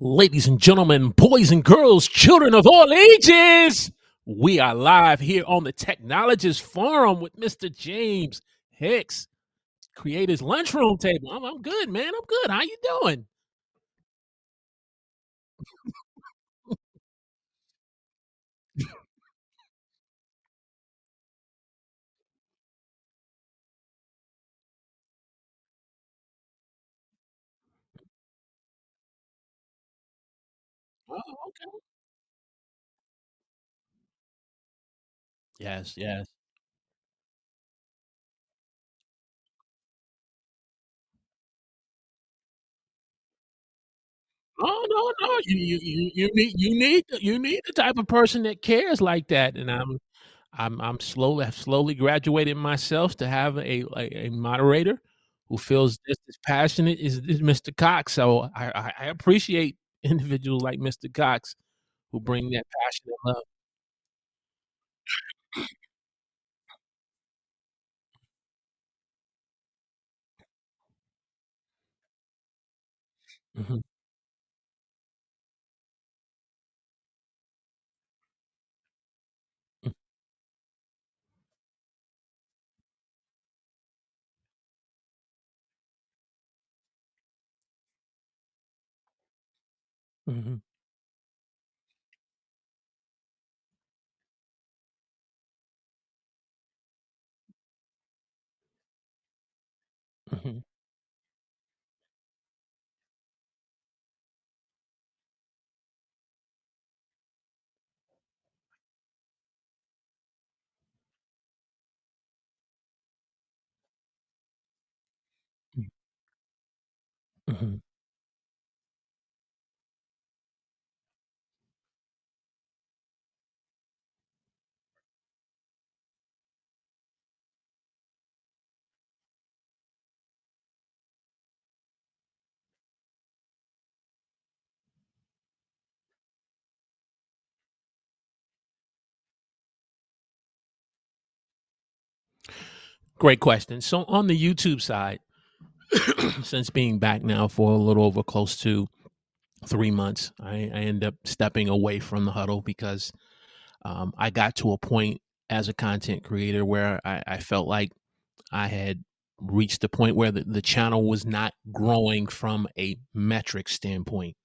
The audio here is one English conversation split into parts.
Ladies and gentlemen, boys and girls, children of all ages, we are live here on the Technologist Forum with Mr. James Hicks, Creators Lunchroom Table. I'm, I'm good, man. I'm good. How you doing? Oh, okay. Yes, yes. Oh no, no, you you you you need you need you need the type of person that cares like that, and I'm I'm I'm slowly I've slowly graduated myself to have a a, a moderator who feels just as passionate as, as Mr. Cox. So I, I, I appreciate individuals like Mr. Cox who bring that passion and love. Mhm, mhm, mhm, mm, Great question. So on the YouTube side, since being back now for a little over close to three months, I, I end up stepping away from the huddle because um, I got to a point as a content creator where I, I felt like I had reached the point where the, the channel was not growing from a metric standpoint.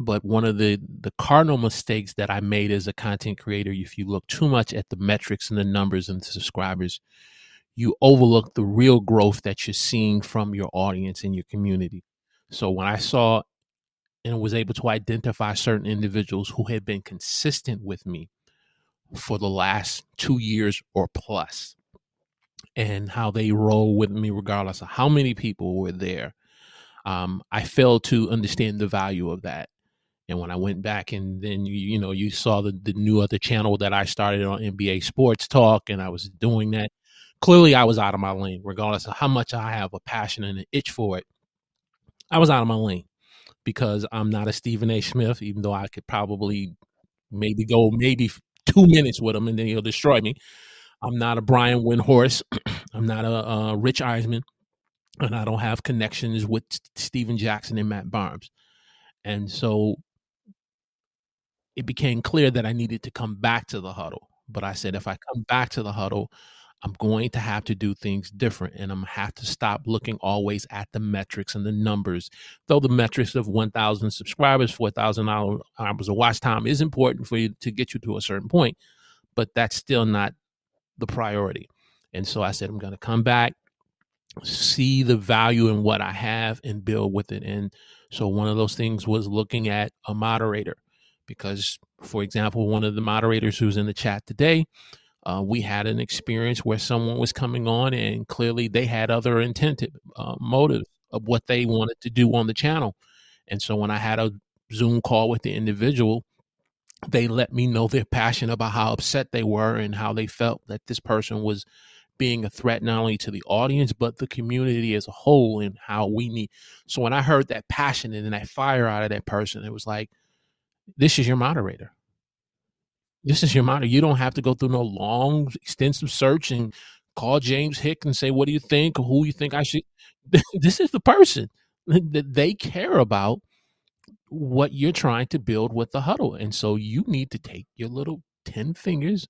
But one of the the cardinal mistakes that I made as a content creator, if you look too much at the metrics and the numbers and the subscribers, you overlook the real growth that you're seeing from your audience and your community. So when I saw and was able to identify certain individuals who had been consistent with me for the last two years or plus, and how they roll with me regardless of how many people were there. Um, I failed to understand the value of that. And when I went back and then you you know you saw the the new other channel that I started on NBA Sports Talk and I was doing that. Clearly I was out of my lane, regardless of how much I have a passion and an itch for it. I was out of my lane because I'm not a Stephen A. Smith, even though I could probably maybe go maybe two minutes with him and then he'll destroy me. I'm not a Brian Windhorst. I'm not a, a Rich Eisman, and I don't have connections with Stephen Jackson and Matt Barnes. And so it became clear that I needed to come back to the huddle. But I said, if I come back to the huddle, I'm going to have to do things different and I'm going to have to stop looking always at the metrics and the numbers. Though the metrics of 1,000 subscribers, 4,000 hours of watch time is important for you to get you to a certain point, but that's still not the priority. And so I said, I'm going to come back, see the value in what I have, and build with it. And so one of those things was looking at a moderator, because, for example, one of the moderators who's in the chat today, uh, we had an experience where someone was coming on and clearly they had other intended uh, motives of what they wanted to do on the channel. And so when I had a Zoom call with the individual, they let me know their passion about how upset they were and how they felt that this person was being a threat not only to the audience but the community as a whole and how we need so when i heard that passion and that fire out of that person it was like this is your moderator this is your moderator you don't have to go through no long extensive search and call james hick and say what do you think or who you think i should this is the person that they care about what you're trying to build with the huddle. And so you need to take your little 10 fingers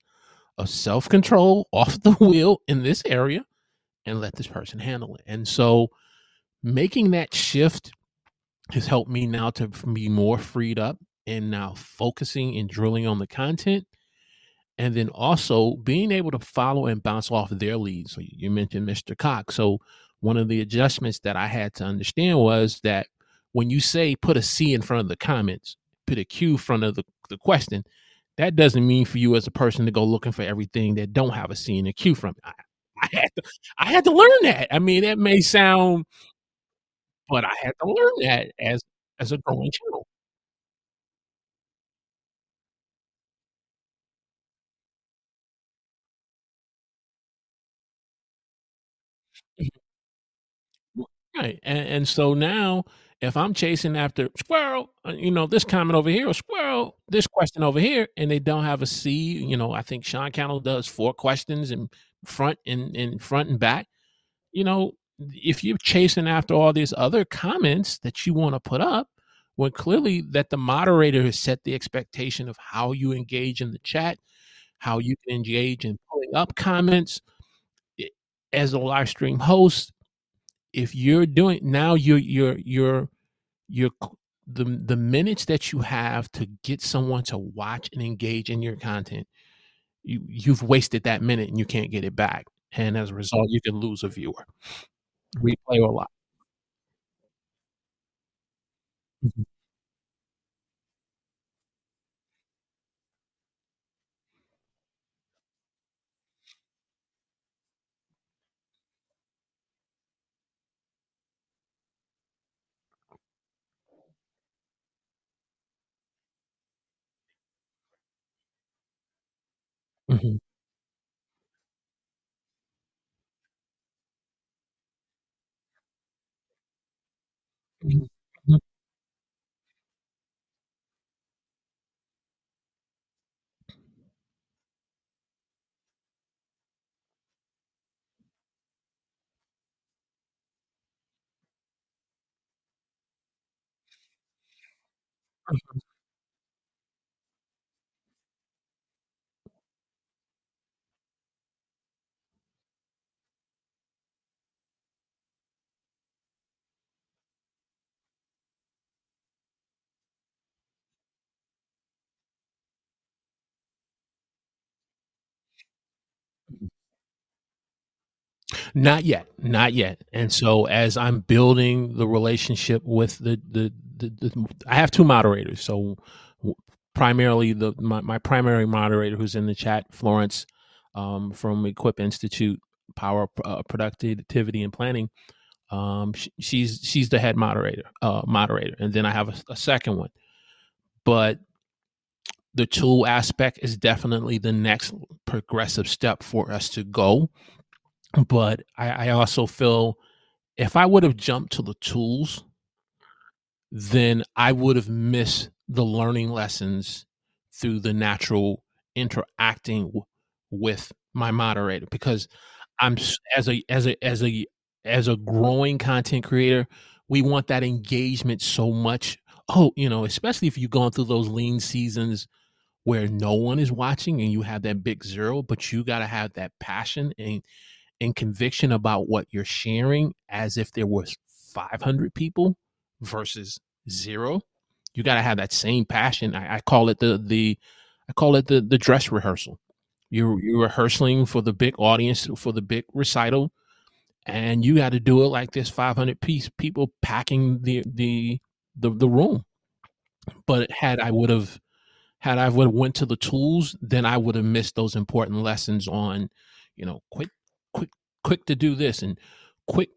of self control off the wheel in this area and let this person handle it. And so making that shift has helped me now to be more freed up and now focusing and drilling on the content and then also being able to follow and bounce off their leads. So you mentioned Mr. Cox. So one of the adjustments that I had to understand was that when you say put a C in front of the comments, put a Q in front of the, the question, that doesn't mean for you as a person to go looking for everything that don't have a C and a Q from. I, I had to, I had to learn that. I mean, that may sound, but I had to learn that as as a growing channel. Mhm. Right. And, and so now, if I'm chasing after squirrel, uh, you know, this comment over here, or squirrel, this question over here, and they don't have a C, you know, I think Sean Cannell does four questions in front and in front and back. You know, if you're chasing after all these other comments that you want to put up, when clearly that the moderator has set the expectation of how you engage in the chat, how you can engage in pulling up comments as a live stream host if you're doing now you're you're you're you're the the minutes that you have to get someone to watch and engage in your content you you've wasted that minute and you can't get it back. And as a result you can lose a viewer. Replay a lot. Mhm. Mhm. Mhm. Mhm. Mhm. Not yet, not yet. And so as I'm building the relationship with the the, the, the I have two moderators. So primarily the my, my primary moderator who's in the chat, Florence um, from Equip Institute, Power uh, Productivity and Planning. Um, she, she's she's the head moderator, uh, moderator, and then I have a, a second one. But the tool aspect is definitely the next progressive step for us to go but I, I also feel if I would have jumped to the tools, then I would have missed the learning lessons through the natural interacting w- with my moderator because I'm as a as a as a as a growing content creator, we want that engagement so much. Oh, you know, especially if you've gone through those lean seasons where no one is watching and you have that big zero, but you got to have that passion and and conviction about what you're sharing as if there was 500 people versus zero you got to have that same passion. I, I, call it the the i call it the the dress rehearsal. You're you're rehearsing for the big audience for the big recital and you got to do it like this 500 piece people packing the the the, the room. But had i would have had i would have went to the tools then i would have missed those important lessons on you know quick quick quick to do this and quick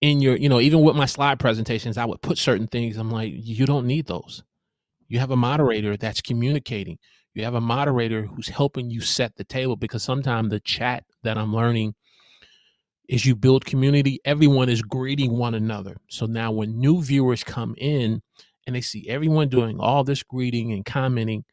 in your you know even with my slide presentations i would put certain things i'm like you don't need those. You have a moderator that's communicating. You have a moderator who's helping you set the table because sometimes the chat that i'm learning is you build community everyone is greeting one another. So now when new viewers come in and they see everyone doing all this greeting and commenting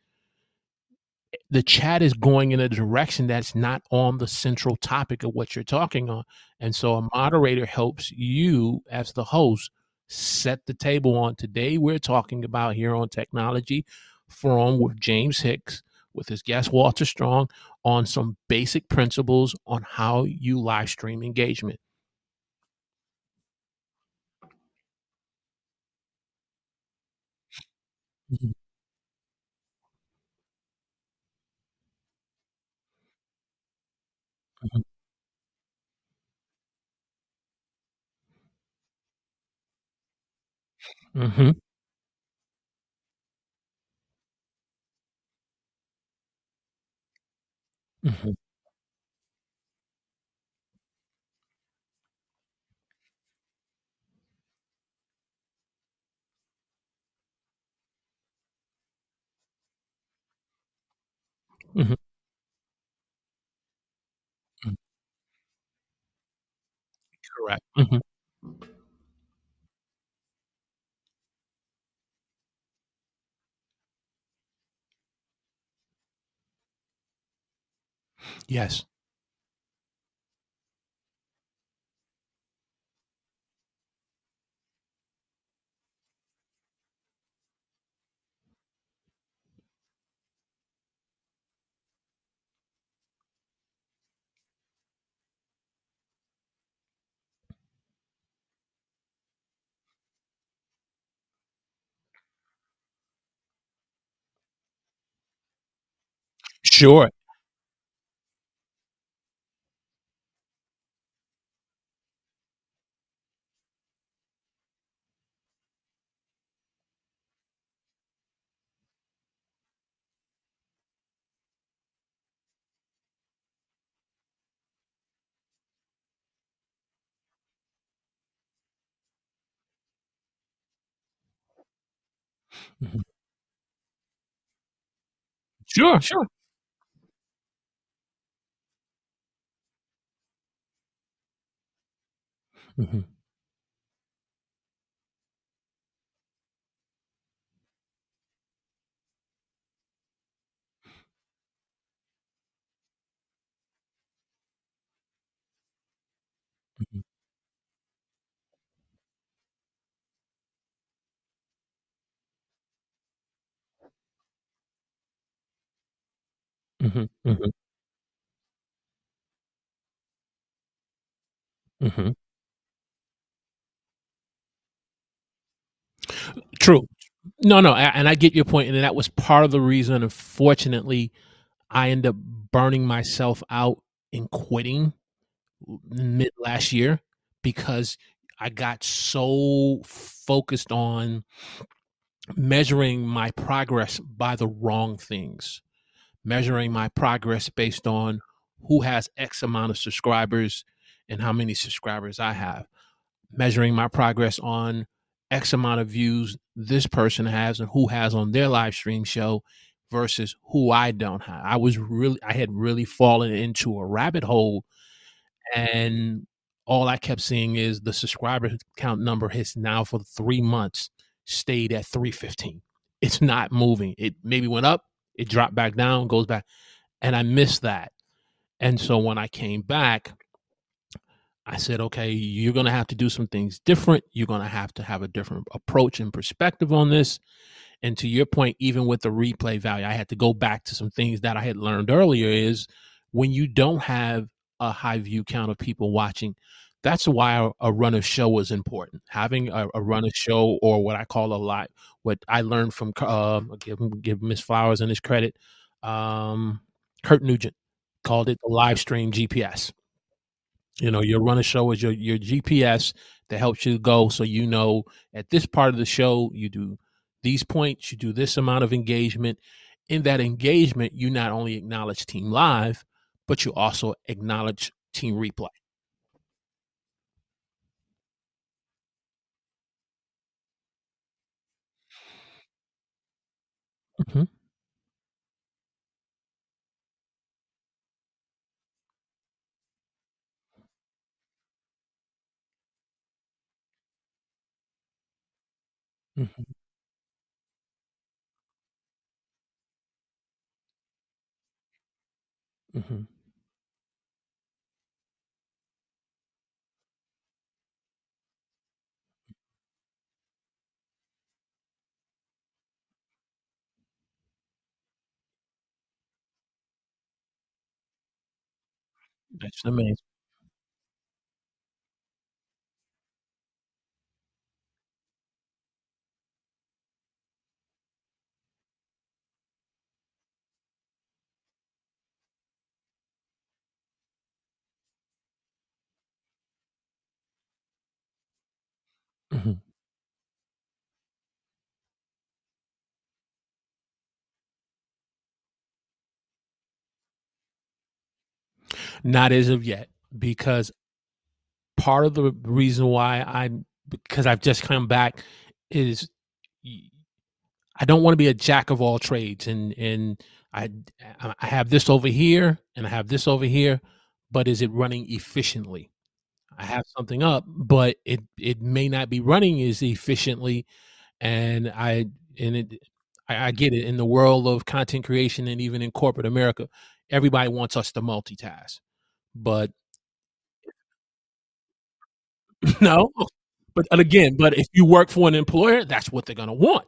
the chat is going in a direction that's not on the central topic of what you're talking on. And so a moderator helps you as the host set the table on today. We're talking about here on Technology Forum with James Hicks, with his guest Walter Strong, on some basic principles on how you live stream engagement. Mhm. Mhm. Mhm. Mhm. Mm. Correct. Mhm. Yes. Sure. Mhm. Sure, sure. Mhm. Mhm. Mhm. Mhm. Mhm. True. No, no, and I get your point, and that was part of the reason, unfortunately, I end up burning myself out and quitting mid last year because I got so focused on measuring my progress by the wrong things. Measuring my progress based on who has X amount of subscribers and how many subscribers I have. Measuring my progress on X amount of views this person has and who has on their live stream show versus who I don't have. I was really I had really fallen into a rabbit hole and all I kept seeing is the subscriber count number has now for 3 months stayed at 315. It's not moving. It maybe went up, it dropped back down, goes back, and I missed that. And so when I came back, I said, okay, you're going to have to do some things different. You're going to have to have a different approach and perspective on this. And to your point, even with the replay value, I had to go back to some things that I had learned earlier is when you don't have a high view count of people watching, that's why a, a runner show is important. Having a, a runner show or what I call a lot, what I learned from, uh, give, give Miss Flowers and his credit, um, Kurt Nugent called it the live stream GPS you know, your runner show is your your GPS that helps you go so you know at this part of the show you do these points, you do this amount of engagement. In that engagement, you not only acknowledge team live, but you also acknowledge team replay. Mhm, Mhm. Mhm. That's amazing. Not as of yet, because part of the reason why I'm because I've just come back is I don't wanna be a jack of all trades, and and I I have this over here, and I have this over here, but is it running efficiently? I have something up, but it it may not be running as efficiently, and I and it I I get it. In the world of content creation and even in corporate America, everybody wants us to multitask, but No, but again, but if you work for an employer, that's what they're gonna want.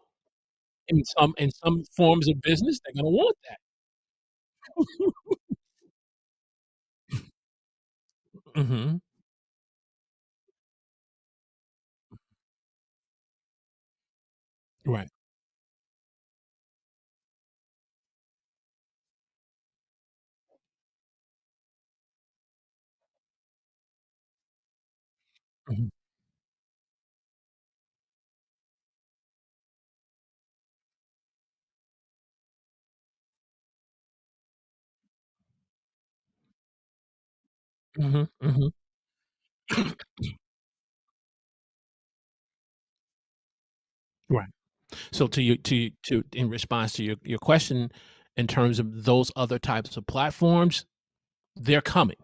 In some in some forms of business, they're gonna want that. Mhm. Right. Mhm. Mhm, mhm. Right. So to you to to in response to your your question, in terms of those other types of platforms, they're coming,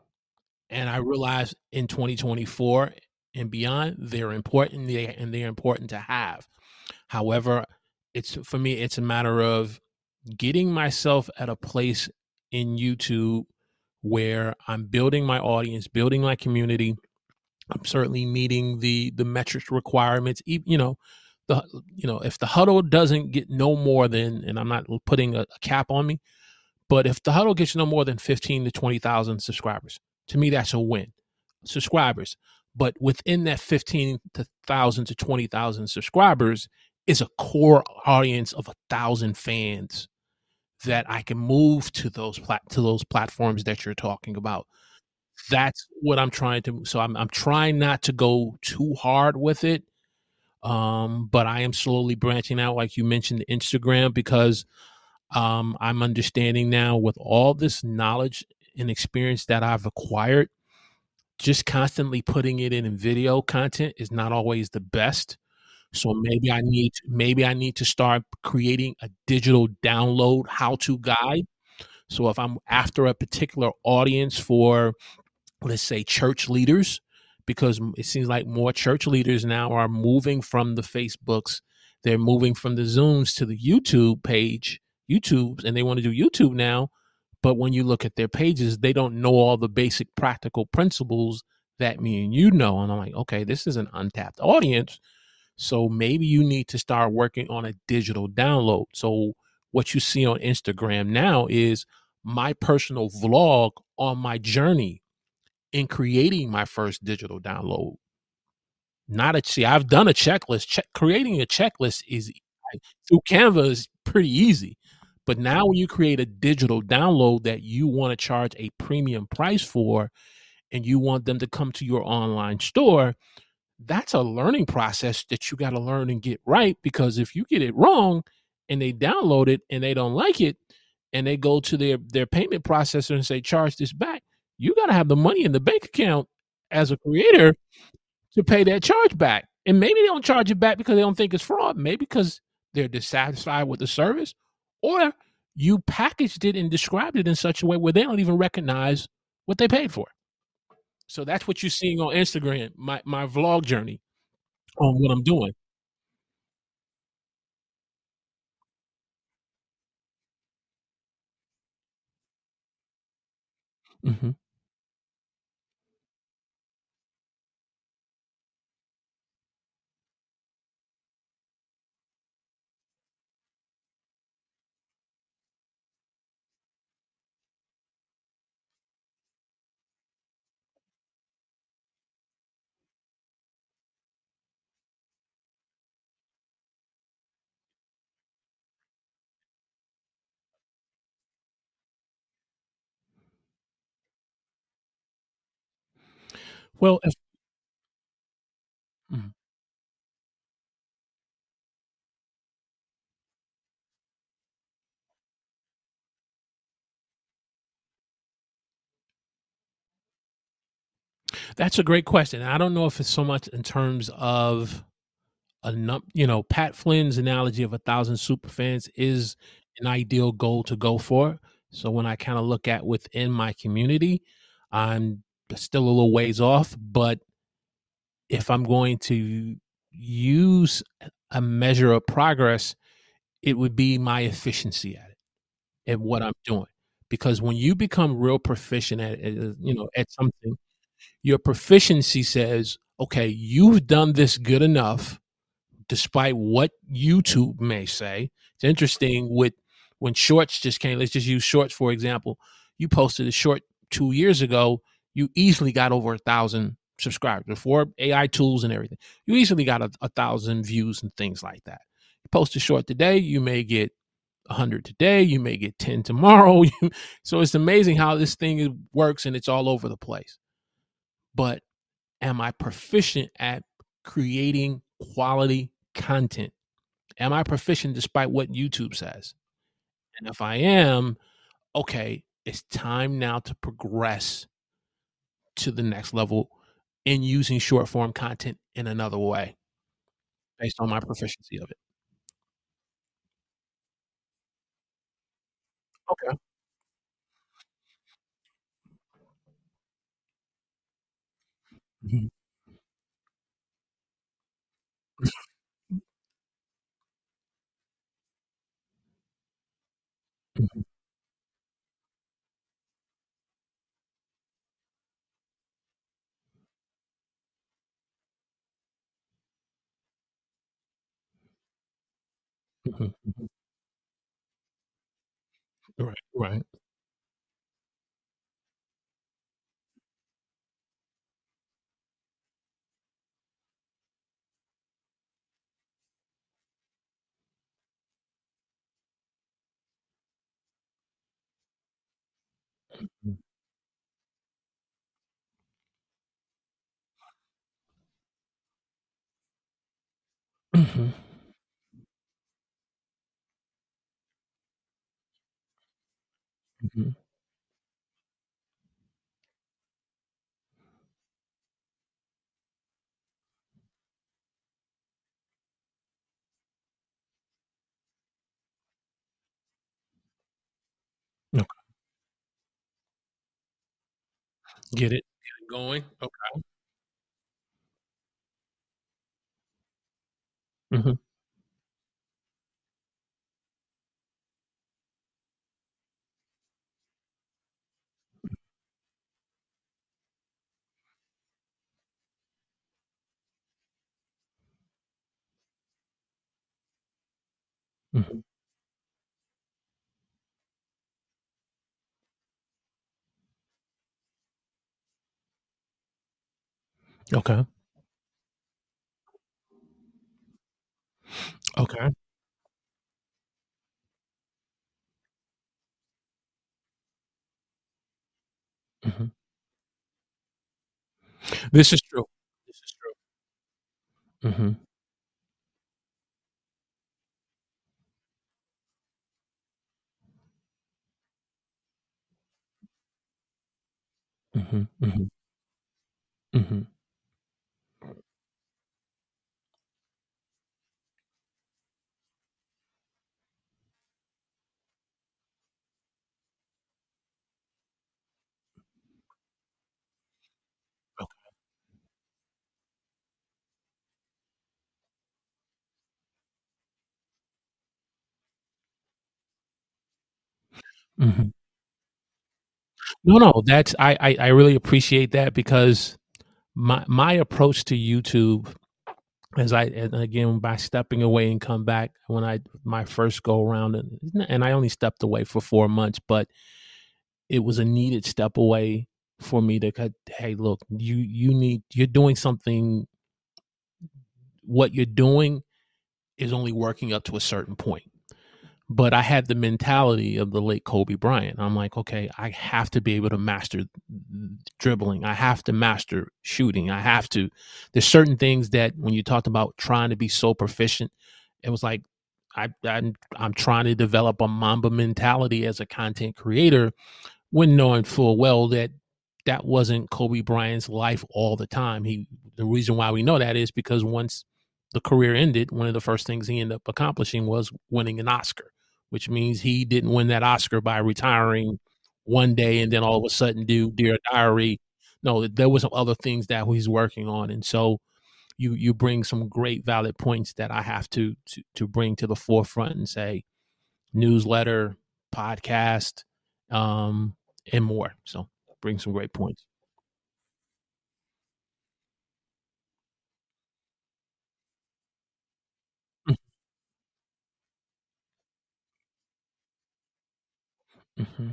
and I realize in 2024 and beyond, they're important, they and they're important to have. However, it's for me, it's a matter of getting myself at a place in YouTube where I'm building my audience, building my community. I'm certainly meeting the the metrics requirements. You know, the you know if the huddle doesn't get no more than, and I'm not putting a, a cap on me, but if the huddle gets no more than fifteen to twenty thousand subscribers, to me that's a win. Subscribers, but within that fifteen to thousand to twenty thousand subscribers is a core audience of a thousand fans that I can move to those plat- to those platforms that you're talking about. That's what I'm trying to. So I'm I'm trying not to go too hard with it. Um, but I am slowly branching out, like you mentioned, Instagram, because um, I'm understanding now with all this knowledge and experience that I've acquired, just constantly putting it in video content is not always the best. So maybe I need maybe I need to start creating a digital download how-to guide So if I'm after a particular audience for, let's say, church leaders, because it seems like more church leaders now are moving from the Facebooks, they're moving from the Zooms to the YouTube page, YouTube, and they want to do YouTube now. But when you look at their pages, they don't know all the basic practical principles that me and you know. And I'm like, okay, this is an untapped audience so maybe you need to start working on a digital download. So what you see on Instagram now is my personal vlog on my journey in creating my first digital download. Not a see, I've done a checklist. Check, creating a checklist is through Canva is pretty easy. But now when you create a digital download that you want to charge a premium price for and you want them to come to your online store, that's a learning process that you got to learn and get right because if you get it wrong and they download it and they don't like it and they go to their their payment processor and say charge this back you got to have the money in the bank account as a creator to pay that charge back. And maybe they don't charge it back because they don't think it's fraud. Maybe because they're dissatisfied with the service or you packaged it and described it in such a way where they don't even recognize what they paid for so that's what you're seeing on Instagram, my my vlog journey on what I'm doing. Mhm. Well, Mhm. That's a great question. I don't know if it's so much in terms of a num you know, Pat Flynn's analogy of a 1,000 super fans is an ideal goal to go for. So when I kinda look at within my community, I'm still a little ways off, but if I'm going to use a measure of progress, it would be my efficiency at it, at what I'm doing. Because when you become real proficient at, at, uh, you know, at something, your proficiency says, okay, you've done this good enough despite what YouTube may say. It's interesting with when shorts just came, let's just use shorts for example. You posted a short two years ago, you easily got over a thousand subscribers before AI tools and everything. You easily got a, a thousand views and things like that. You post a short today, you may get 100 today, you may get 10 tomorrow. so it's amazing how this thing works and it's all over the place. But am I proficient at creating quality content? Am I proficient despite what YouTube says? And if I am, okay, it's time now to progress to the next level in using short form content in another way based on my proficiency of it. Okay. Mhm. Mhm. Mhm. Right, right. Mhm. Mhm. Mhm. Okay. Get it, get it going. Okay. Mhm. Mhm. Okay. Okay. Mhm. This is true. This is true. Mhm. Mhm. Mhm. Mhm. Mhm. No, no, that's I I I really appreciate that because my my approach to YouTube as I and again by stepping away and come back when I my first go around and and I only stepped away for 4 months, but it was a needed step away for me to cut, hey, look, you you need you're doing something what you're doing is only working up to a certain point. But I had the mentality of the late Kobe Bryant. I'm like, okay, I have to be able to master dribbling. I have to master shooting. I have to. There's certain things that when you talked about trying to be so proficient, it was like I, I'm, I'm trying to develop a Mamba mentality as a content creator, when knowing full well that that wasn't Kobe Bryant's life all the time. He the reason why we know that is because once the career ended, one of the first things he ended up accomplishing was winning an Oscar, which means he didn't win that Oscar by retiring one day and then all of a sudden do Dear Diary. No, there was some other things that he's working on, and so you you bring some great valid points that I have to to, to bring to the forefront and say newsletter, podcast, um, and more. So bring some great points. Mm-hmm.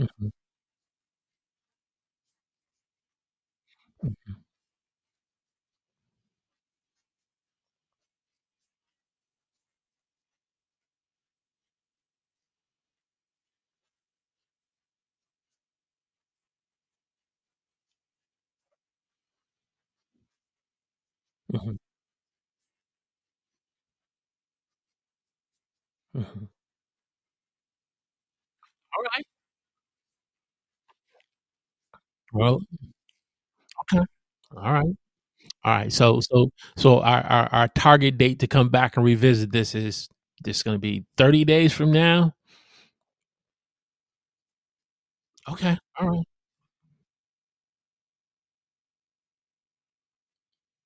mm-hmm. Mhm. Mhm. Alright. Well Okay. Alright. Alright, so so so our our our target date to come back and revisit this is this gonna be 30 days from now? Okay, alright.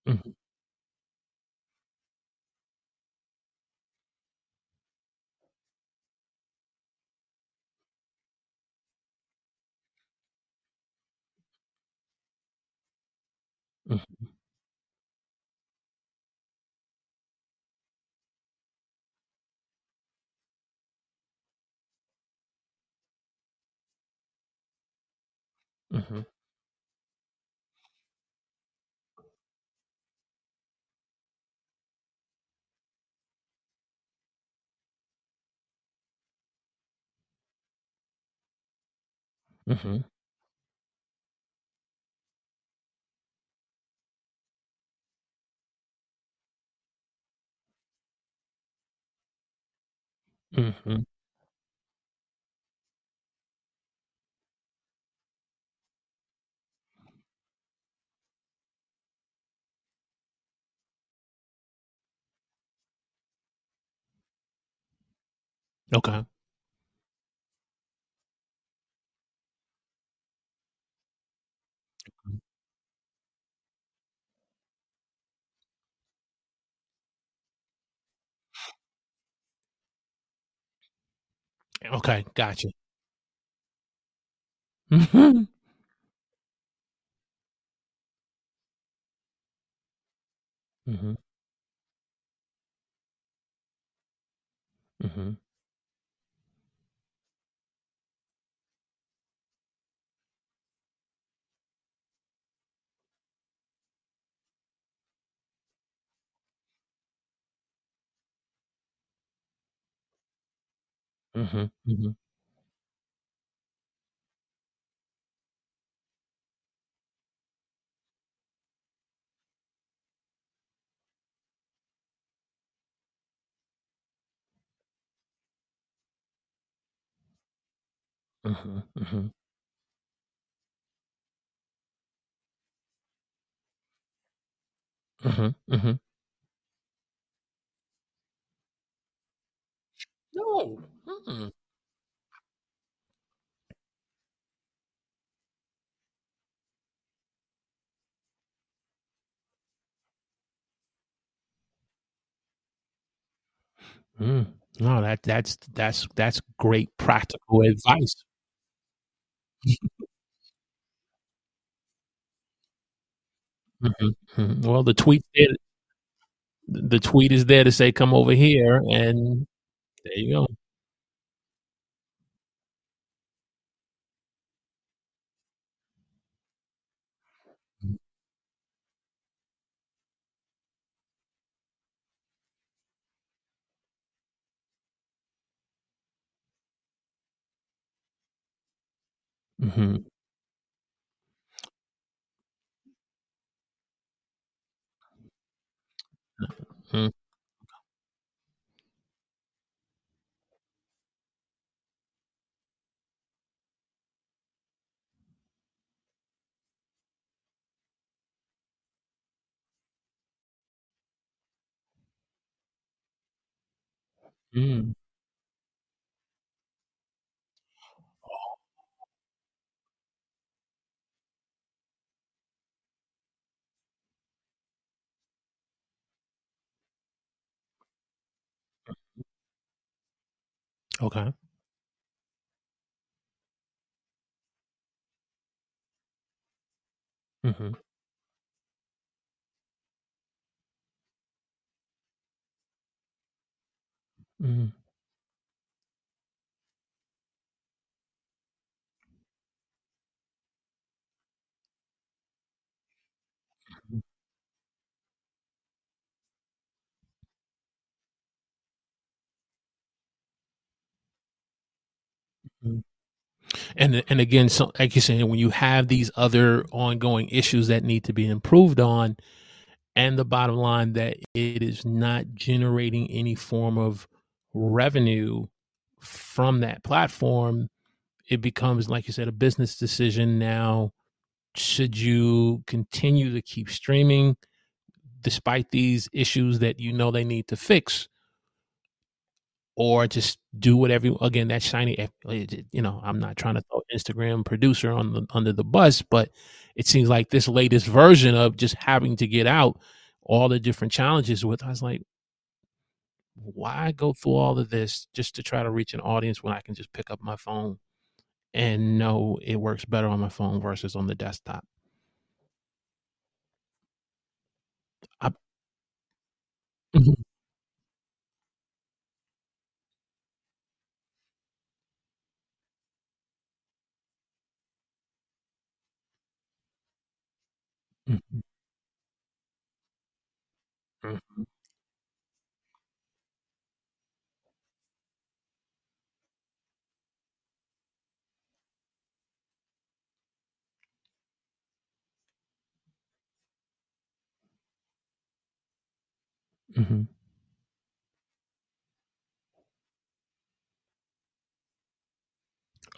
Mhm. Mhm. Mhm. Mhm. Mhm. Okay. Mm. Okay, gotcha. Mhm. Mhm. Mhm. Mhm. Mhm. Mhm. Mhm. Mhm. Mhm. No. Mm-mm. Mm. No, that that's that's that's great practical advice. Mhm, mhm. Well, the tweet the tweet is there to say, "Come over here," and there you go. Mm. Mhm. Mm. Mm. Okay. Mhm. Mhm. Mhm. Mhm. And and again, so like you're saying, when you have these other ongoing issues that need to be improved on, and the bottom line that it is not generating any form of revenue from that platform, it becomes, like you said, a business decision now. Should you continue to keep streaming despite these issues that you know they need to fix? or just do whatever again that shiny eh, you know i'm not trying to throw instagram producer on the under the bus but it seems like this latest version of just having to get out all the different challenges with i was like why go through all of this just to try to reach an audience when i can just pick up my phone and know it works better on my phone versus on the desktop? I, Mhm, mhm, mhm.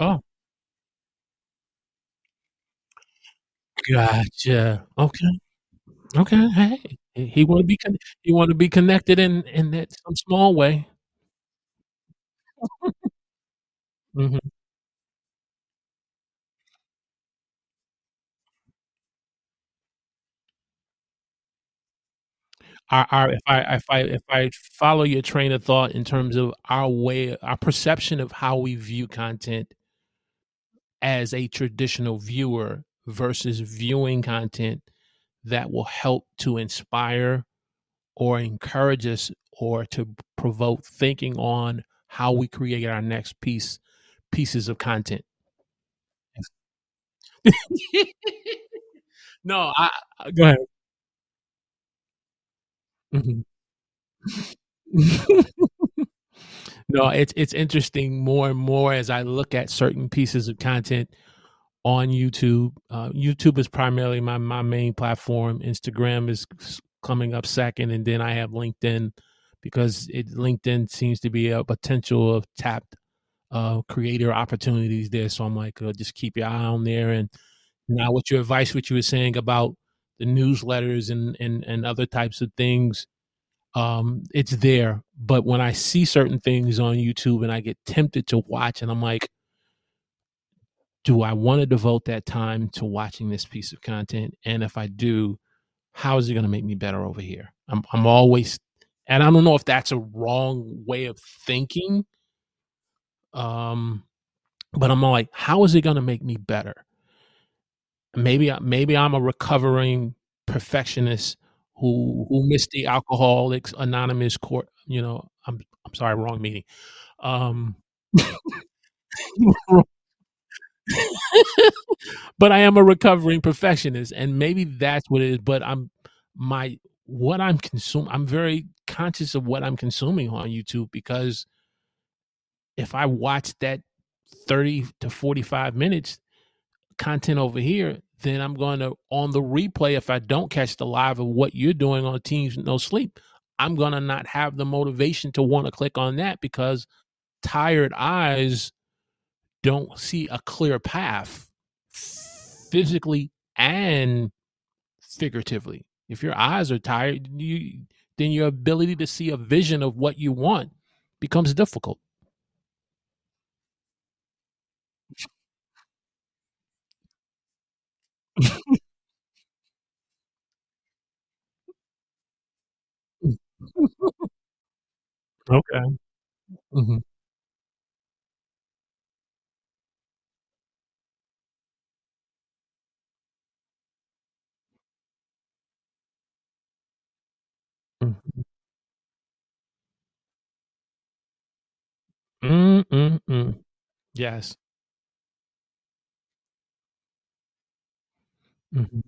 oh gotcha okay Okay, hey, he he wanna be con he wanna be connected in in that some small way. Mhm. Our our if I if I if I follow your train of thought in terms of our way our perception of how we view content as a traditional viewer versus viewing content that will help to inspire or encourage us or to provoke thinking on how we create our next piece pieces of content. No, I I go ahead. Mhm. No, it's it's interesting more and more as I look at certain pieces of content on YouTube. Uh, YouTube is primarily my my main platform. Instagram is coming up second, and then I have LinkedIn because it LinkedIn seems to be a potential of tapped uh, creator opportunities there. So I'm like, uh, just keep your eye on there. And now, with your advice, what you were saying about the newsletters and and and other types of things um, it's there. But when I see certain things on YouTube and I get tempted to watch, and I'm like, do I want to devote that time to watching this piece of content? And if I do, how is it going to make me better over here? I'm I'm always, and I don't know if that's a wrong way of thinking. Um, but I'm like, how is it going to make me better? Maybe maybe I'm a recovering perfectionist who who miss the Alcoholics Anonymous court, you know, I'm I'm sorry, wrong meeting. Um, but I am a recovering perfectionist, and maybe that's what it is, but I'm my what I'm consuming I'm very conscious of what I'm consuming on YouTube because if I watch that 30 to 45 minutes content over here, then I'm going to on the replay if I don't catch the live of what you're doing on Teams No Sleep, I'm going to not have the motivation to want to click on that because tired eyes don't see a clear path physically and figuratively. If your eyes are tired, you then your ability to see a vision of what you want becomes difficult. Okay. Mhm. Mhm. Mm, mm, mm. Yes. Mhm.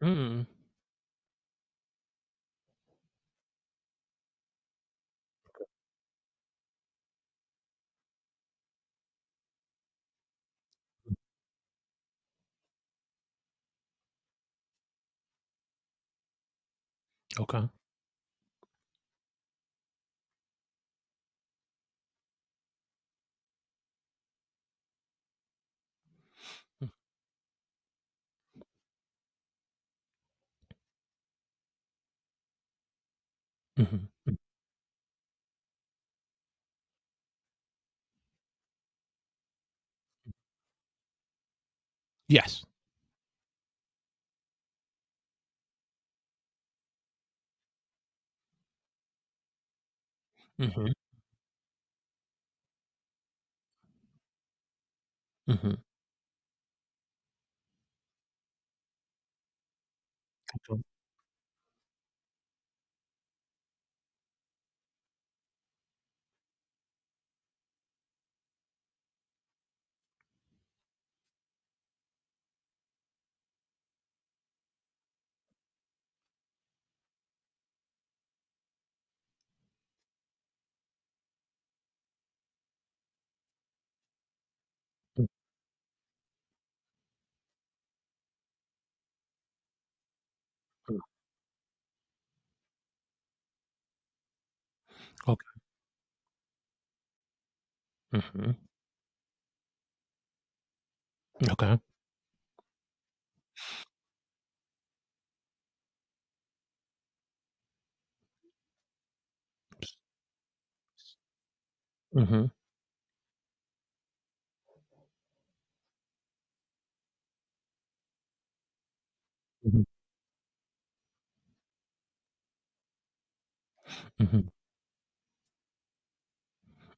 Mm. Okay. Mm. Mhm. Yes. Mhm. Mhm. Okay. Mhm. Okay. Mhm. Mhm. Mhm. Mhm.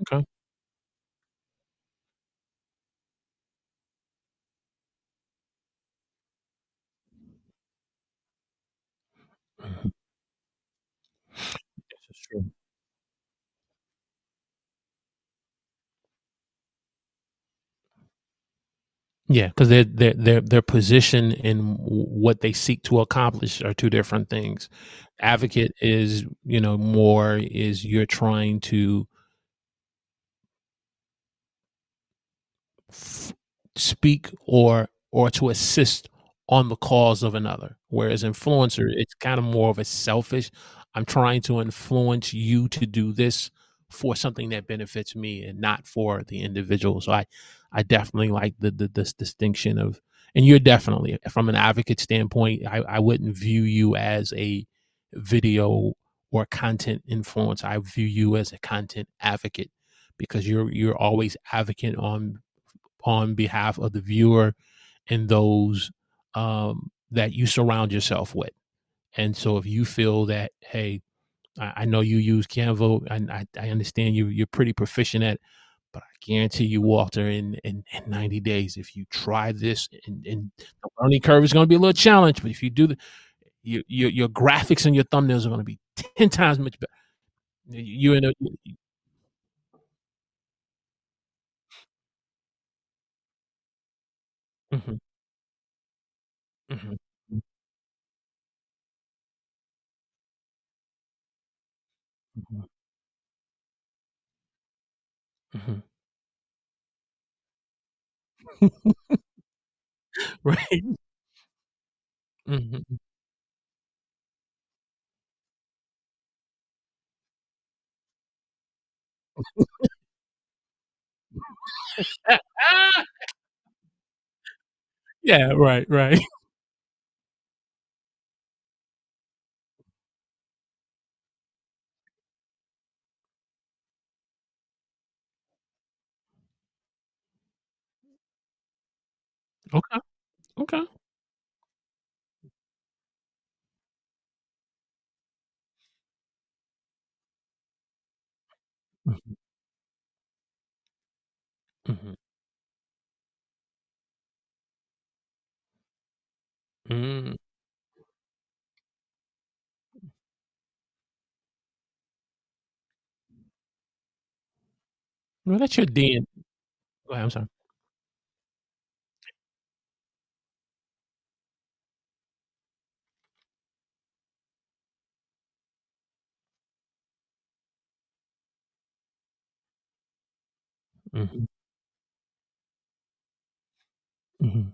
Okay. Mhm. This is true. Yeah, 'cause their their their their position and what they seek to accomplish are 2 different things. Advocate is, you know, more is you're trying to f speak or or to assist on the cause of another. Whereas influencer, it's kind of more of a selfish, I'm trying to influence you to do this for something that benefits me and not for the individual. So I, I definitely like the, the this distinction of, and you're definitely from an advocate standpoint. I, I wouldn't view you as a video or content influence. I view you as a content advocate because you're you're always advocate on on behalf of the viewer and those um, that you surround yourself with. And so if you feel that, hey, I, I know you use Canva, and I, I understand you you're pretty proficient at, but I guarantee you, Walter, in in, in 90 days, if you try this, and, and the learning curve is going to be a little challenge, but if you do the your, your your graphics and your thumbnails are going to be 10 times much better. You in a Mhm, mhm, mhm. Right. Mhm. Yeah, right, right. Okay, okay. Mhm, mhm, mm. Well, that's your DN go ahead, I'm sorry. Mhm, mhm,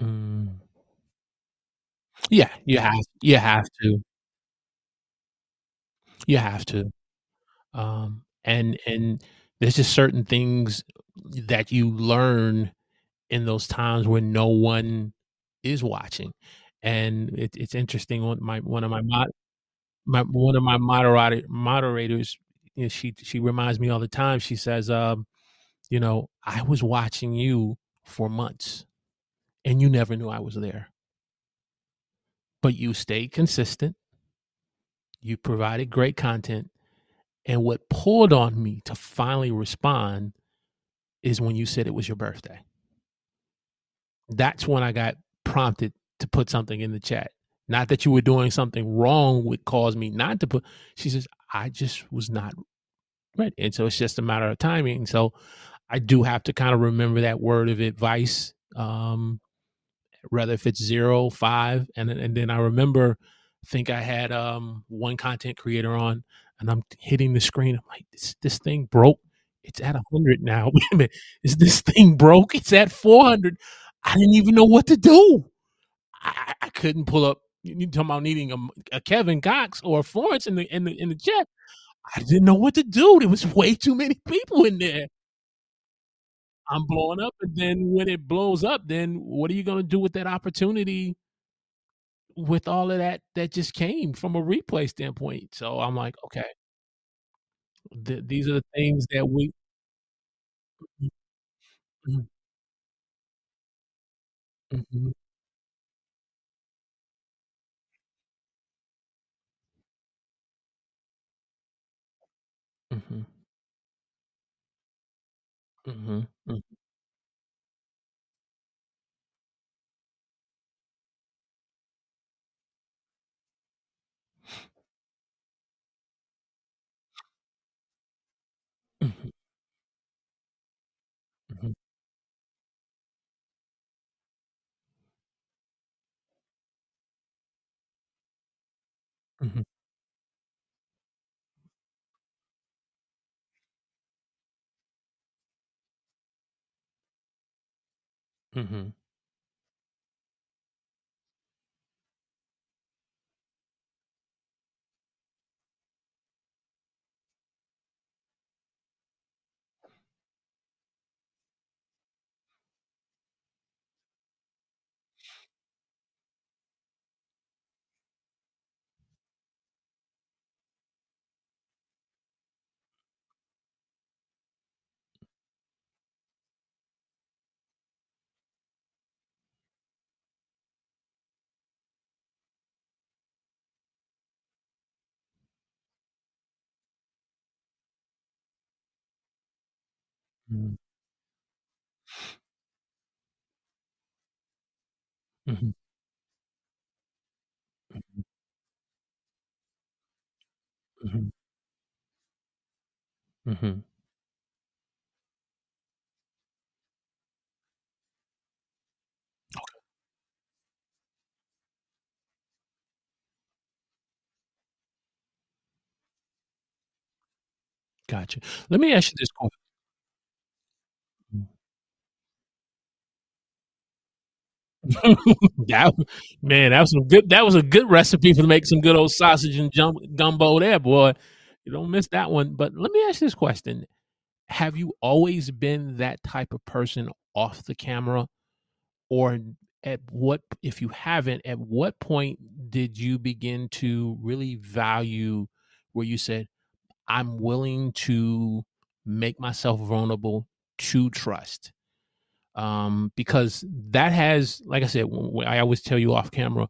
mm. Yeah, you have you have to. You have to. Um, and and there's just certain things that you learn in those times when no one is watching. And it, it's interesting. One my one of my mod, my one of my moderator moderators, you know, she she reminds me all the time. She says, um, you know, I was watching you for months, and you never knew I was there, but you stayed consistent. You provided great content, and what pulled on me to finally respond is when you said it was your birthday. That's when I got prompted to put something in the chat. Not that you were doing something wrong would cause me not to put. She says, I just was not ready. And so it's just a matter of timing. So I do have to kind of remember that word of advice. Um, whether if it's zero, five, and and then I remember, I think I had um one content creator on, and I'm hitting the screen. I'm like, this this thing broke. It's at a hundred now. Wait a minute, is this thing broke? It's at four hundred. I didn't even know what to do. I, I couldn't pull up. You talking about needing a, a Kevin Cox or a Florence in the in the in the chat. I didn't know what to do. There was way too many people in there. I'm blowing up, and then when it blows up, then what are you gonna do with that opportunity with all of that that just came from a replay standpoint? So I'm like, okay, th- these are the things that we. Mhm, mhm, mhm, mhm, mhm, mhm, Mhm. Mhm. Mhm. Mhm. Mhm. Mhm. Mhm. Okay. Gotcha. Let me ask you this ques That man, that was some good that was a good recipe for to make some good old sausage and jum gumbo there, boy. You don't miss that one, but let me ask this question. Have you always been that type of person off the camera? Or at what if you haven't, at what point did you begin to really value where you said, "I'm willing to make myself vulnerable to trust?" Um, because that has like I said, I always tell you off camera,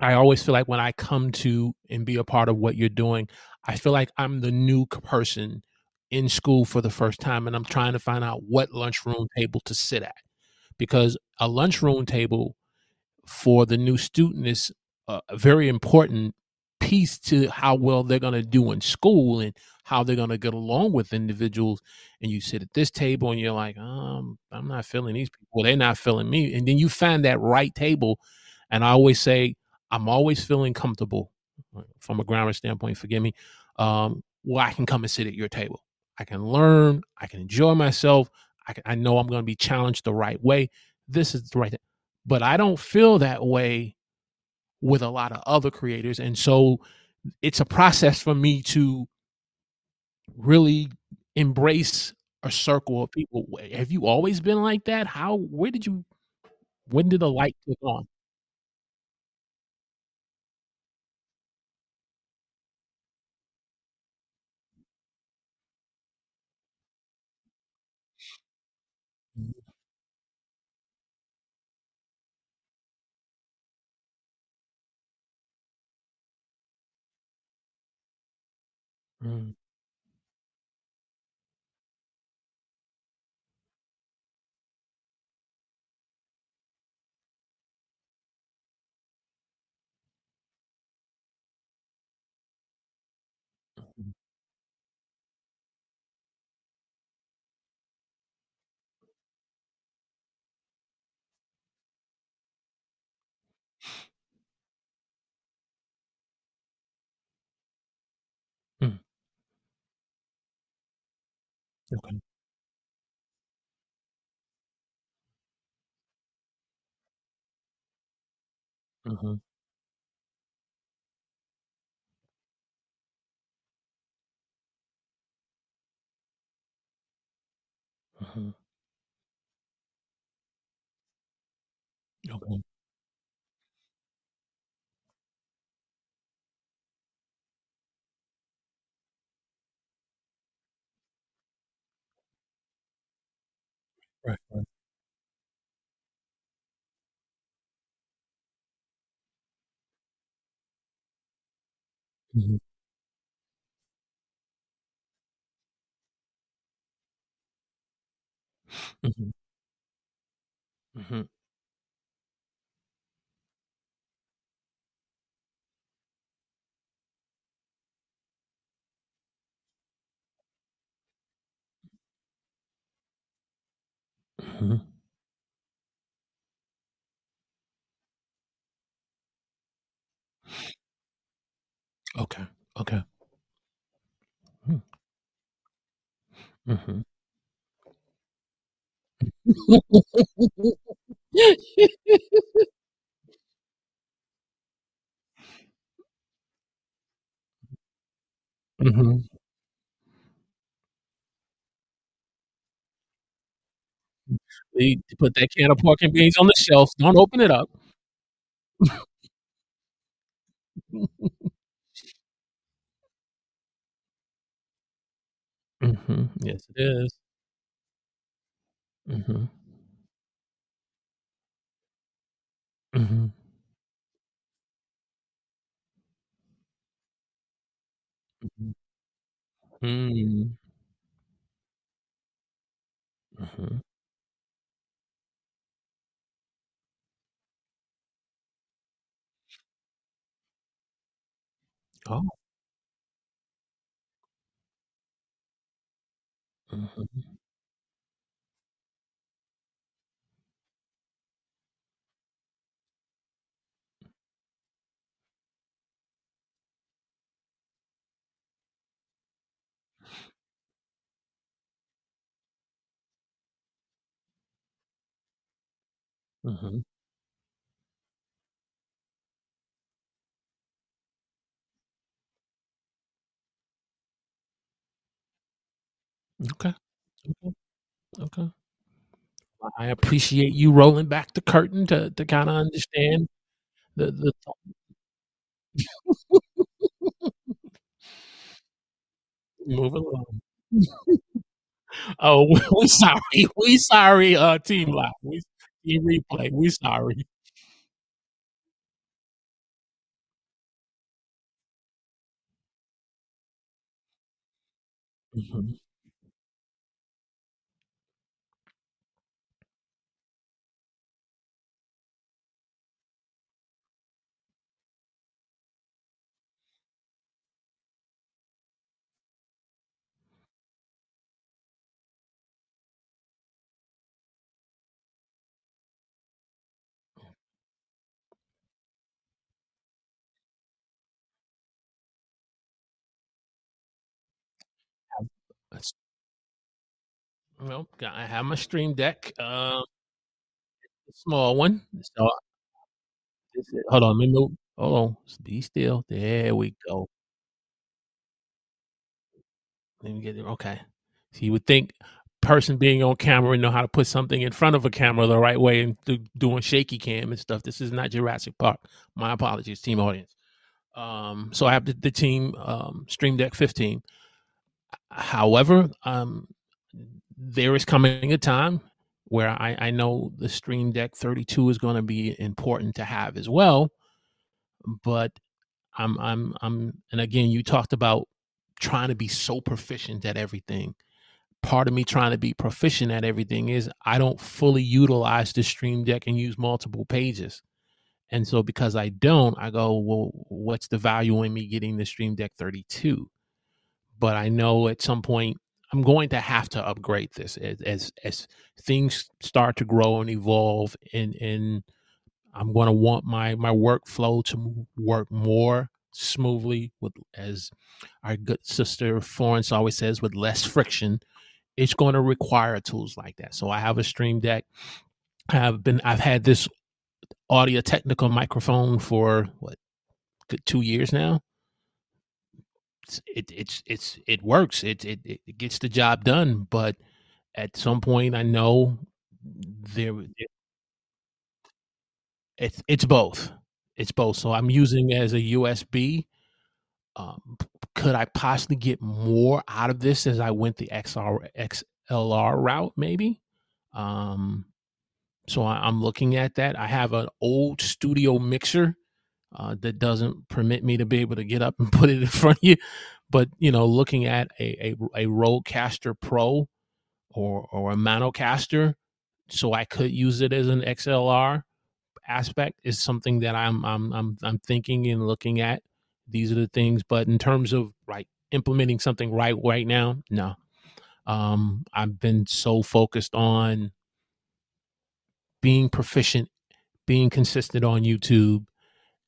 I always feel like when I come to and be a part of what you're doing, I feel like I'm the new person in school for the first time, and I'm trying to find out what lunchroom table to sit at. Because a lunchroom table for the new student is a very important piece to how well they're gonna do in school and how they're gonna get along with individuals, and you sit at this table and you're like, "Um, I'm not feeling these people, they're not feeling me," and then you find that right table, and I always say, I'm always feeling comfortable, from a grammar standpoint, forgive me, um, where I can come and sit at your table. I can learn, I can enjoy myself, I can I know I'm gonna be challenged the right way. This is the right th but I don't feel that way with a lot of other creators, and so it's a process for me to really embrace a circle of people. Have you always been like that? How where did you when did the light click on? Mm. Okay. Mhm. Mhm. Okay. Right, right. Mhm. Mhm. Mhm. Mhm. Okay, okay. Hmm. Mhm. Mhm. They put that can of pork and beans on the shelf, don't open it up. mm-hmm. Yes, it is. Mhm. Mhm. Mhm. Mm. Mhm. Oh. Mhm. Mhm. Okay. Okay. Okay. Well, I appreciate you rolling back the curtain to to kinda understand the the thought Move along. Oh, we we sorry, we sorry, uh, Team Live, we Team Replay, we sorry. Mhm. Um, that's Well, I have my Stream Deck, um small one, so hold on, let me move hold on, be still, there we go. Let me get it okay. So you would think person being on camera and know how to put something in front of a camera the right way and do doing shaky cam and stuff. This is not Jurassic Park. My apologies, team audience. Um, so I have the, the team um, Stream Deck 15. However, um, there is coming a time where I, I know the Stream Deck 32 is going to be important to have as well. But I'm I'm I'm and again, you talked about trying to be so proficient at everything. Part of me trying to be proficient at everything is I don't fully utilize the Stream Deck and use multiple pages. And so because I don't, I go, well, what's the value in me getting the Stream Deck 32? But I know at some point I'm going to have to upgrade this as as, as things start to grow and evolve and and I'm going to want my my workflow to work more smoothly with as our good sister Florence always says with less friction. It's going to require tools like that. So I have a Stream Deck. I have been I've had this Audio-Technica microphone for what good 2 years now. It it's it's it works. It it it gets the job done, but at some point I know there it it's it's both. It's both. So I'm using as a USB um, could I possibly get more out of this as I went the XR XLR route? Maybe. Um, so I, I'm looking at that. I have an old studio mixer uh, that doesn't permit me to be able to get up and put it in front of you. But you know, looking at a a, a Rodecaster Pro or or a Maonocaster, so I could use it as an XLR aspect is something that I'm I'm I'm I'm thinking and looking at. These are the things, but in terms of like implementing something right right now, no. Um, I've been so focused on being proficient, being consistent on YouTube,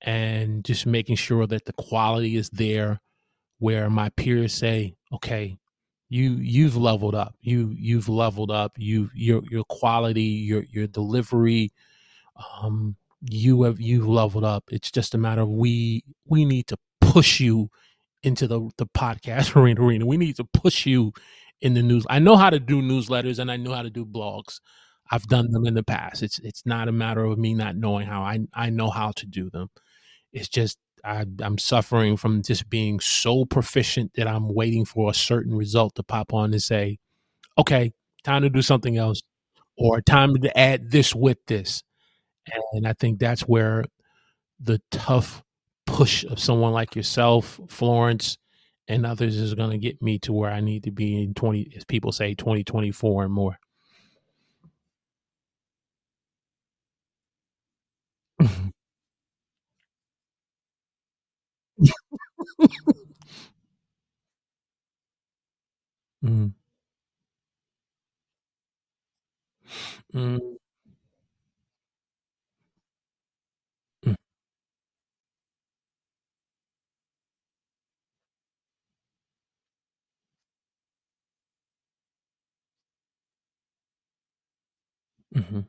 and just making sure that the quality is there where my peers say, okay, you you've leveled up. You you've leveled up. You your your quality, your your delivery, um, you have you've leveled up. It's just a matter of we we need to push you into the the podcast arena arena. We need to push you in the news. I know how to do newsletters and I know how to do blogs. I've done them in the past. It's it's not a matter of me not knowing how. I I know how to do them. It's just I, I'm suffering from just being so proficient that I'm waiting for a certain result to pop on and say, okay, time to do something else, or time to add this with this. And I think that's where the tough push of someone like yourself, Florence, and others is going to get me to where I need to be in 20, as people say, 2024 and more. Mm. Mm. Mm. Mm-hmm.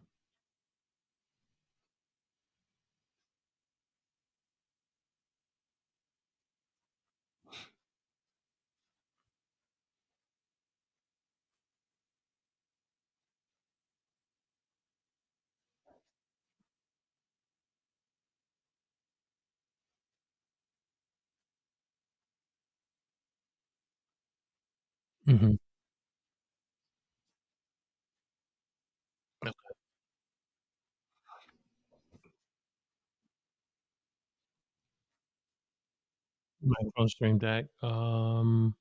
Mm-hmm. Okay. Microphone stream deck. Um,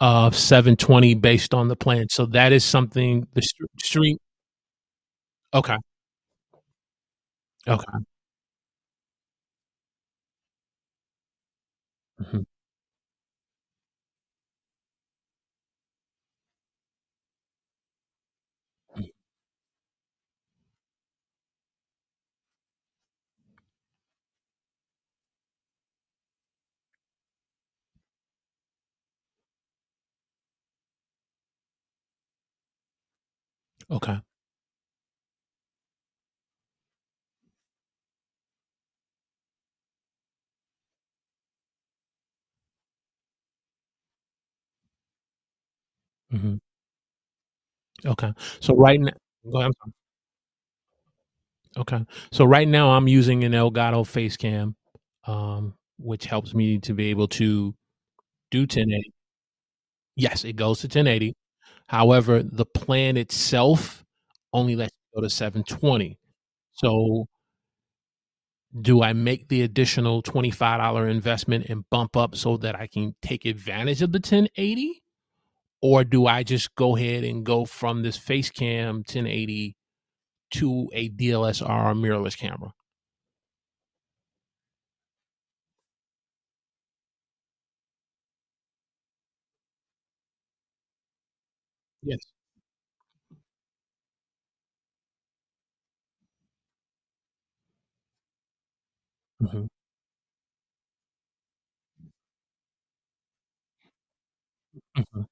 uh, 720 based on the plan. So that is something the stream. Okay. Okay. Mm-hmm. Okay. Mm-hmm. Okay. So right now, go ahead. Okay. So right now I'm using an Elgato Facecam, um, which helps me to be able to do 1080. Yes, it goes to 1080. However, the plan itself only lets you go to 720. So do I make the additional $25 investment and bump up so that I can take advantage of the 1080? Or do I just go ahead and go from this Facecam 1080 to a DLSR mirrorless camera? Yes. Mhm. Mhm.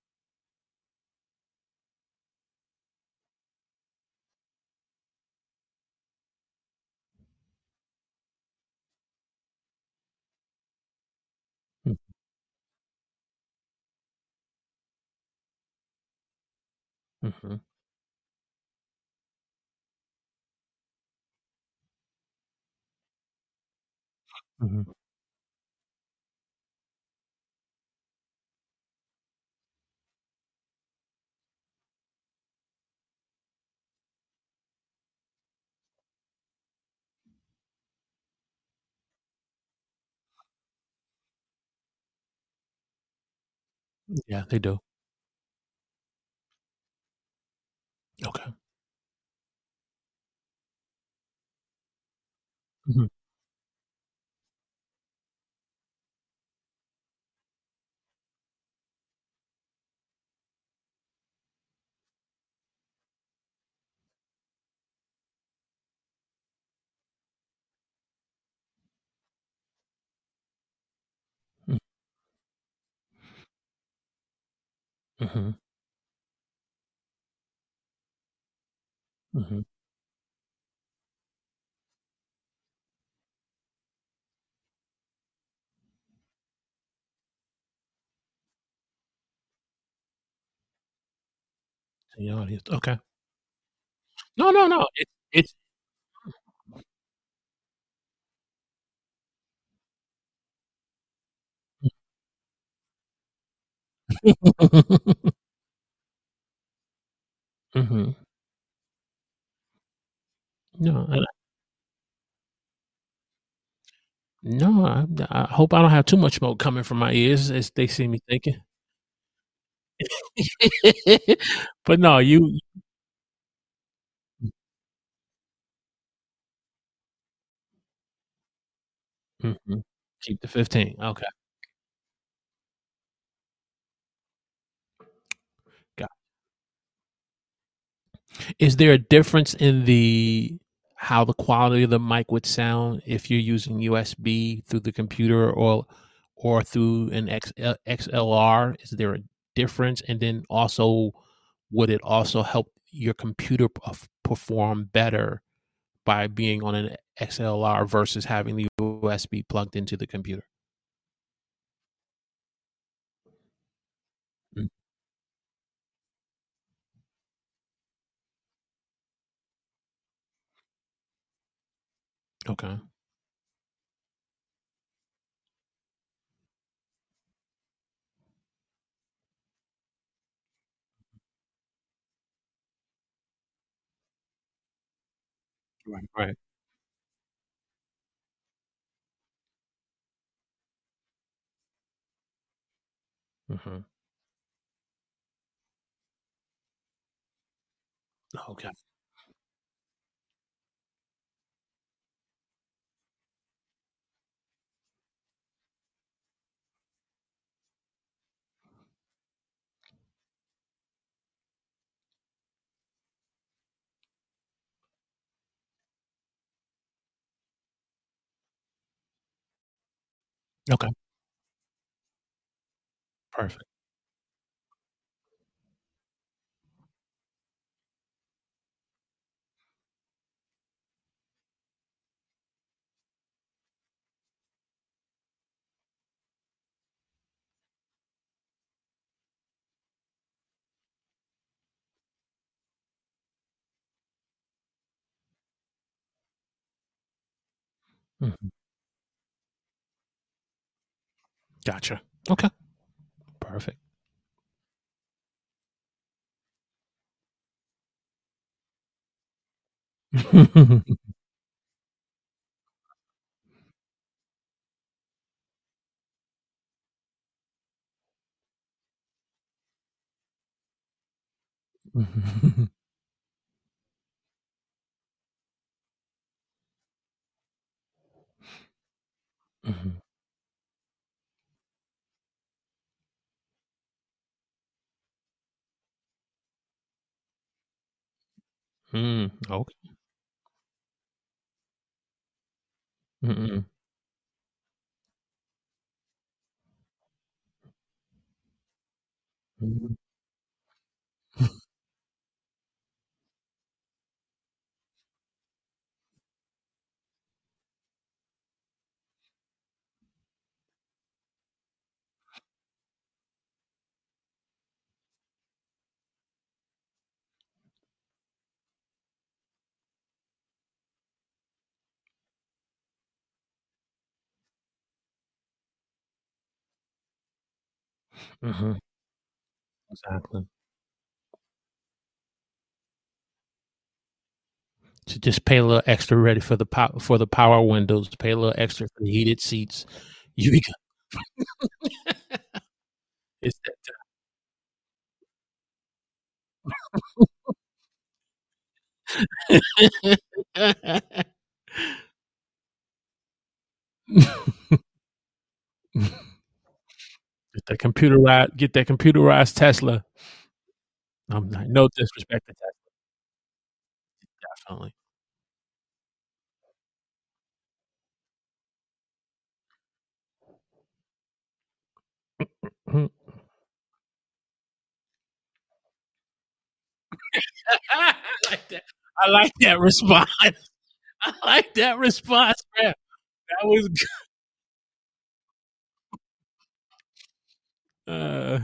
Mhm. Mhm. Yeah, they do. Okay. Mhm. Mhm. Mhm. The audience, okay. No, no, no, it it's Mhm. No, No, I I hope I don't have too much smoke coming from my ears as they see me thinking. But no, you. Mhm. Keep the 15, okay. Got Is there a difference in the how the quality of the mic would sound if you're using USB through the computer or or through an X uh, L XLR? Is there a difference? And then also, would it also help your computer uh, perform better by being on an XLR versus having the USB plugged into the computer? Okay. Right, right. Mhm. Okay. Okay. Perfect. Mhm. Gotcha. Okay. Perfect. Mhm. Mm, okay. Mm-mm. Mhm. Mhm. Exactly. To just pay a little extra ready for the pow for the power windows, pay a little extra for the heated seats. You be good. It's that time. that computerized get that computerized Tesla. I'm not, no disrespect to Tesla. Definitely. Mm-hmm. I like that. I like that response. I like that response, man. That was good. Uh,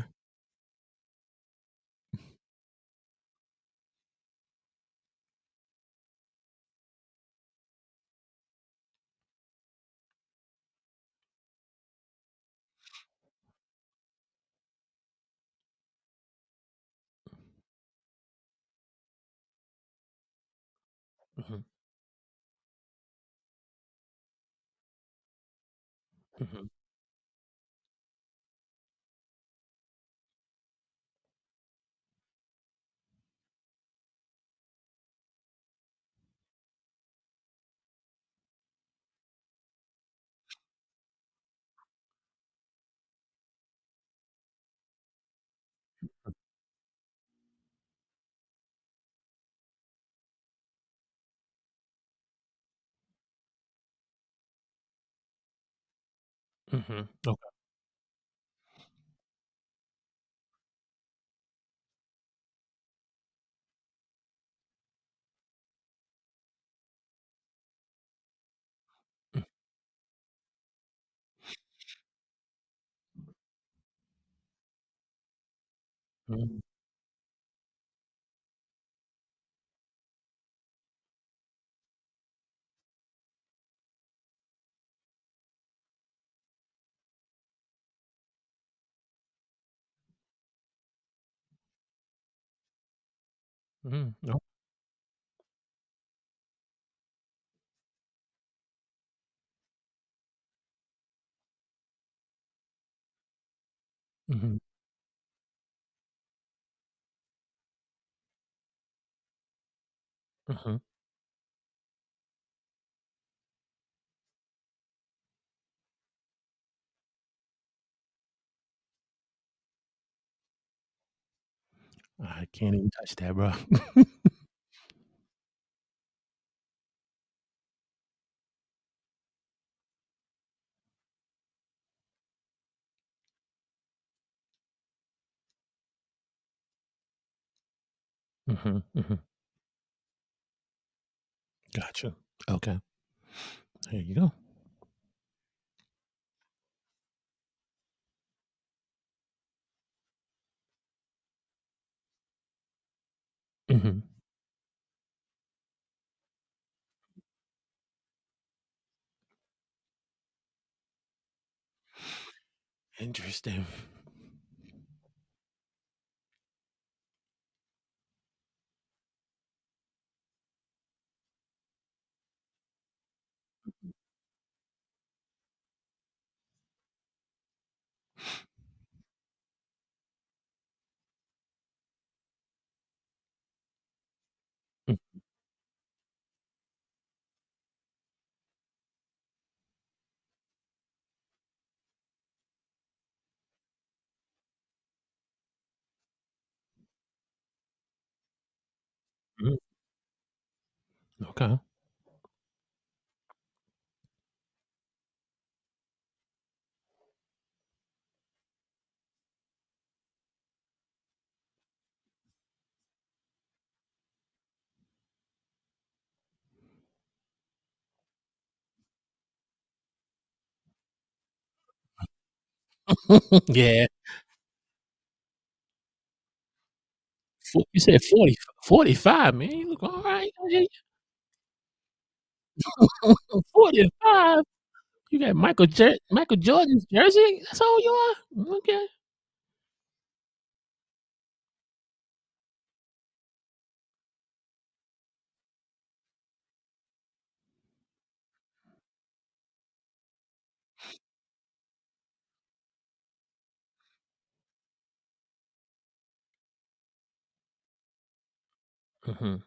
mhm, mhm, mhm. Okay. Mhm, mhm. No. Mhm, mhm. I can't even touch that, bro. Mhm, mhm. Gotcha. Okay. There you go. Mhm. Interesting. Okay. Yeah. You said 40 45, man. You look alright. 45? You got Michael Jer Michael Jordan's jersey? That's all you are? Okay. Mhm.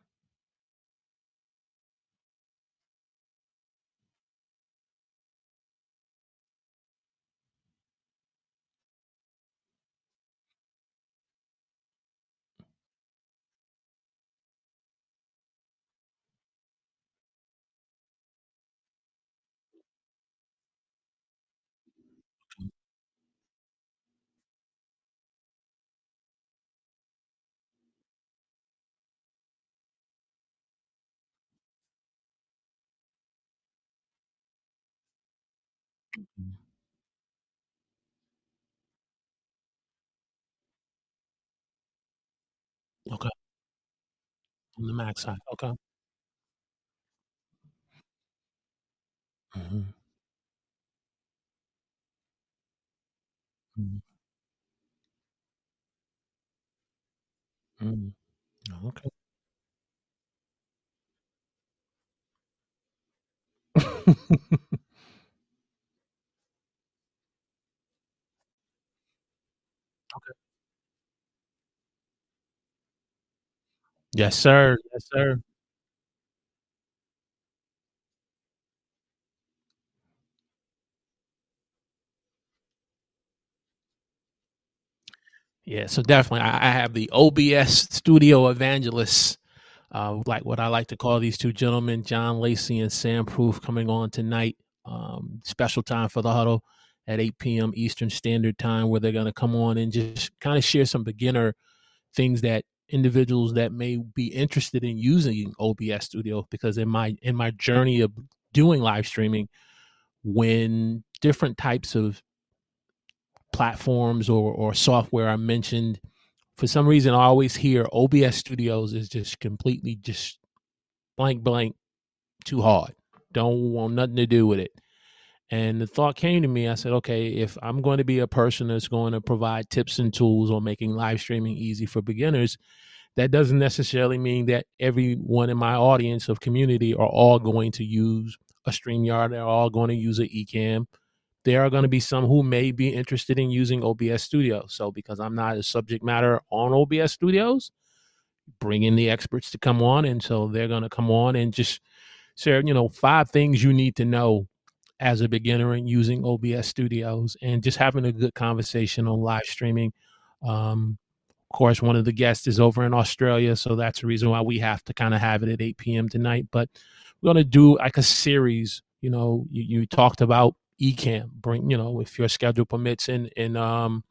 Mm. Okay. On the Mac side, okay. Mhm. Mhm. Mm. Okay. Yes, sir. Yes, sir. Yeah, so definitely, I, I have the OBS Studio Evangelists, uh, like what I like to call these two gentlemen, John Lacey and Sam Proof, coming on tonight. Um, special time for the huddle at 8 p.m. Eastern Standard Time, where they're going to come on and just kind of share some beginner things that individuals that may be interested in using OBS Studio. Because in my in my journey of doing live streaming, when different types of platforms or, or software are mentioned, for some reason I always hear OBS Studios is just completely just blank blank too hard. Don't want nothing to do with it. And the thought came to me, I said, okay, if I'm going to be a person that's going to provide tips and tools on making live streaming easy for beginners, that doesn't necessarily mean that everyone in my audience of community are all going to use a StreamYard, they're all going to use an Ecamm there are going to be some who may be interested in using OBS Studio. So because I'm not a subject matter on OBS Studios, bring in the experts to come on, and so they're going to come on and just share, you know, five things you need to know as a beginner in using OBS Studios, and just having a good conversation on live streaming. Um, of course, one of the guests is over in Australia, so that's the reason why we have to kind of have it at 8 p.m. tonight. But we're going to do like a series. You know, you, you talked about Ecamm. Bring you know if your schedule permits in in um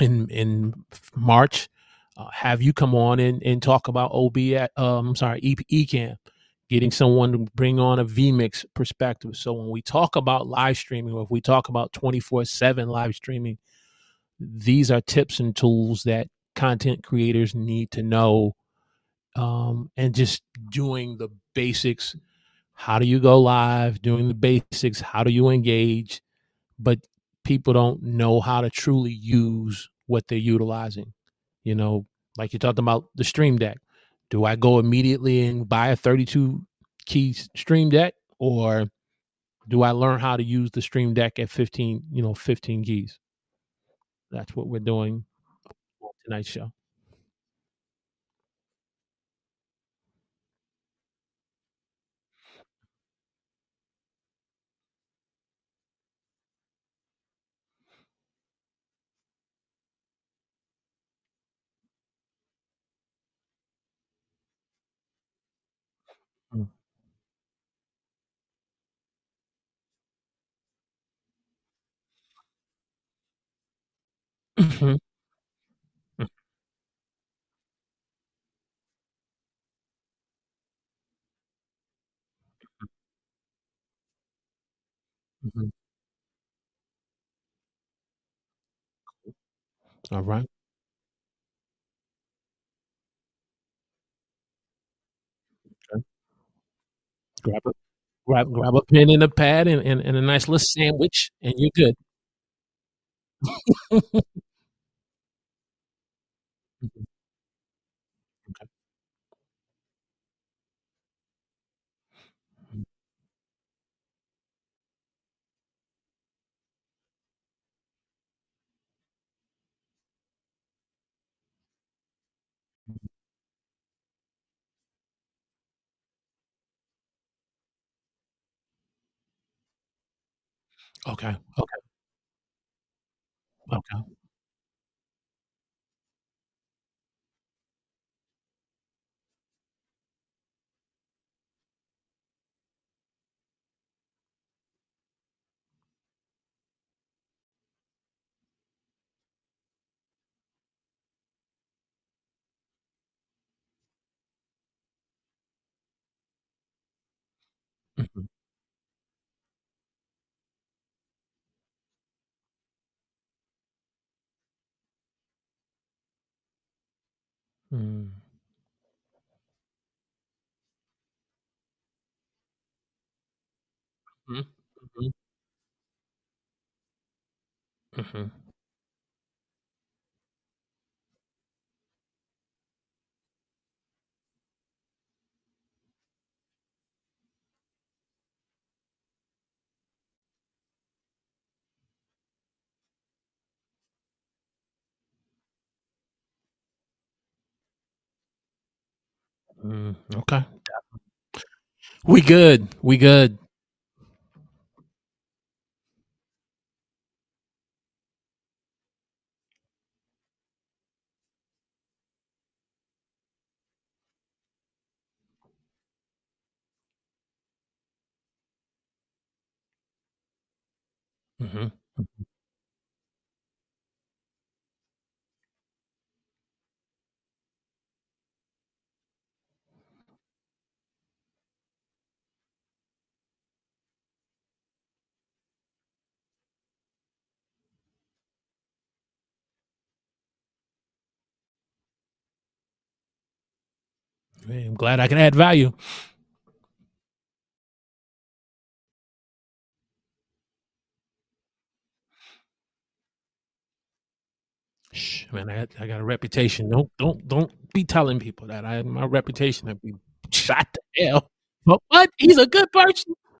in in March, uh, have you come on and, and talk about OB um I'm sorry e- getting someone to bring on a vMix perspective. So when we talk about live streaming, or if we talk about twenty four seven live streaming, these are tips and tools that content creators need to know, um, and just doing the basics how do you go live, doing the basics, how do you engage, but people don't know how to truly use what they're utilizing. You know, like you talked about the Stream Deck. Do I go immediately and buy a 32 key Stream Deck or do I learn how to use the Stream Deck at 15, you know, 15 keys? That's what we're doing on tonight's show. Mhm. Mm. Mhm. All right. Okay. Grab a grab grab a pen and a pad and, and, and a nice little sandwich and you're good. Okay. Okay. Okay. Mhm. Mm. Mhm, mhm. Mhm. Mm, okay. We good. We good. Mhm. I'm glad I can add value. Shh, man, I, I got a reputation. Don't don't don't be telling people that. I my reputation to be shot to hell. But what? He's a good person.